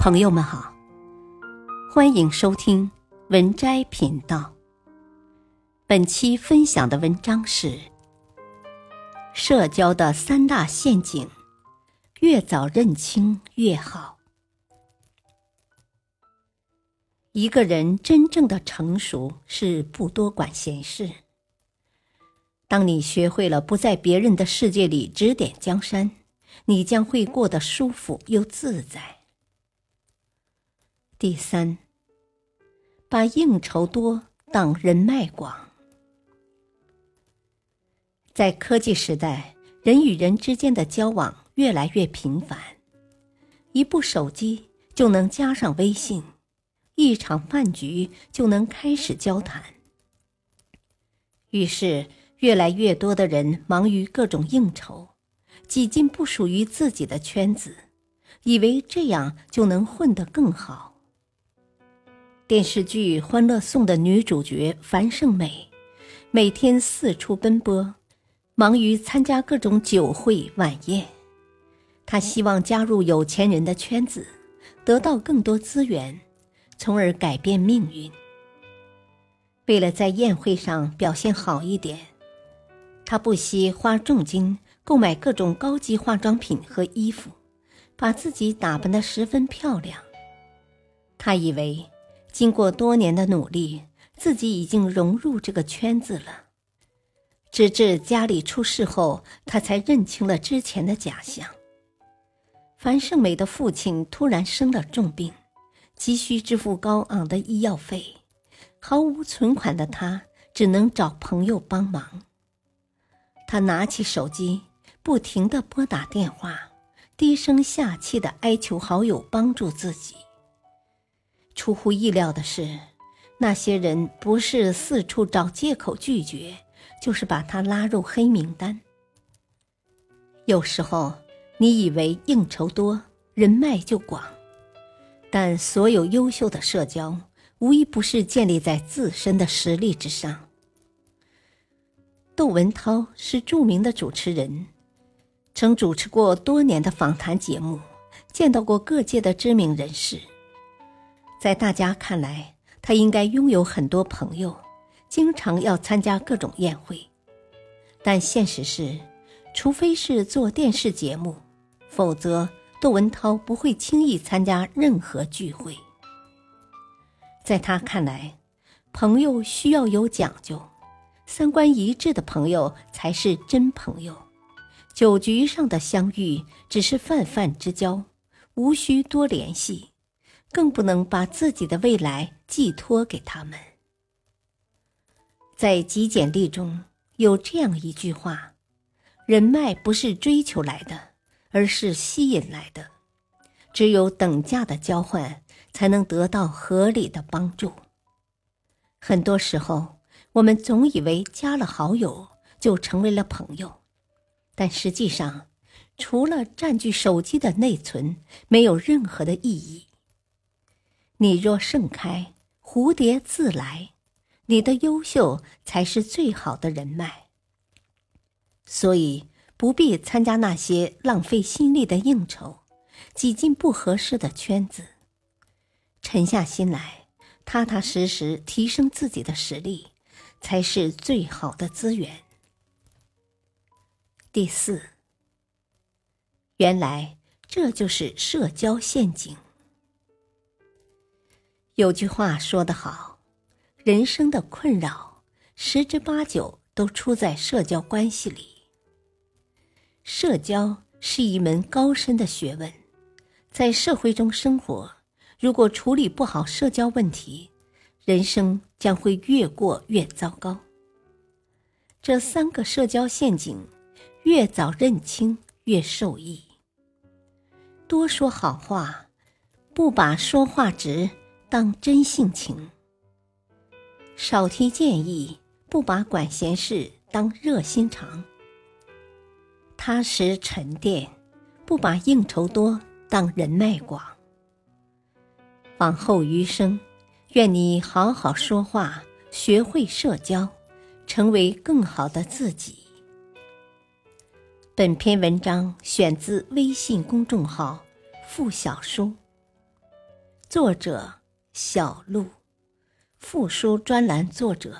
朋友们好，欢迎收听文摘频道。本期分享的文章是：社交的三大陷阱，越早认清越好。一个人真正的成熟是不多管闲事。当你学会了不在别人的世界里指点江山，你将会过得舒服又自在。第三，把应酬多当人脉广。在科技时代，人与人之间的交往越来越频繁，一部手机就能加上微信，一场饭局就能开始交谈。于是，越来越多的人忙于各种应酬，挤进不属于自己的圈子，以为这样就能混得更好。电视剧《欢乐颂》的女主角樊胜美，每天四处奔波，忙于参加各种酒会晚宴。她希望加入有钱人的圈子，得到更多资源，从而改变命运。为了在宴会上表现好一点，她不惜花重金购买各种高级化妆品和衣服，把自己打扮得十分漂亮。她以为。经过多年的努力，自己已经融入这个圈子了。直至家里出事后，他才认清了之前的假象。樊胜美的父亲突然生了重病，急需支付高昂的医药费，毫无存款的他只能找朋友帮忙。他拿起手机，不停地拨打电话，低声下气地哀求好友帮助自己。出乎意料的是，那些人不是四处找借口拒绝，就是把他拉入黑名单。有时候，你以为应酬多，人脉就广，但所有优秀的社交，无一不是建立在自身的实力之上。窦文涛是著名的主持人，曾主持过多年的访谈节目，见到过各界的知名人士。在大家看来，他应该拥有很多朋友，经常要参加各种宴会。但现实是，除非是做电视节目，否则窦文涛不会轻易参加任何聚会。在他看来，朋友需要有讲究，三观一致的朋友才是真朋友。酒局上的相遇只是泛泛之交，无需多联系。更不能把自己的未来寄托给他们。在极简历中有这样一句话：“人脉不是追求来的，而是吸引来的。只有等价的交换，才能得到合理的帮助。”很多时候，我们总以为加了好友就成为了朋友，但实际上，除了占据手机的内存，没有任何的意义。你若盛开，蝴蝶自来。你的优秀才是最好的人脉。所以不必参加那些浪费心力的应酬，挤进不合适的圈子。沉下心来，踏踏实实提升自己的实力，才是最好的资源。第四，原来这就是社交陷阱。有句话说得好，人生的困扰十之八九都出在社交关系里。社交是一门高深的学问，在社会中生活，如果处理不好社交问题，人生将会越过越糟糕。这三个社交陷阱，越早认清越受益。多说好话，不把说话直。当真性情，少提建议，不把管闲事当热心肠；踏实沉淀，不把应酬多当人脉广。往后余生，愿你好好说话，学会社交，成为更好的自己。本篇文章选自微信公众号“付小书”。作者：小鹿，复书专栏作者。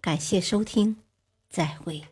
感谢收听，再会。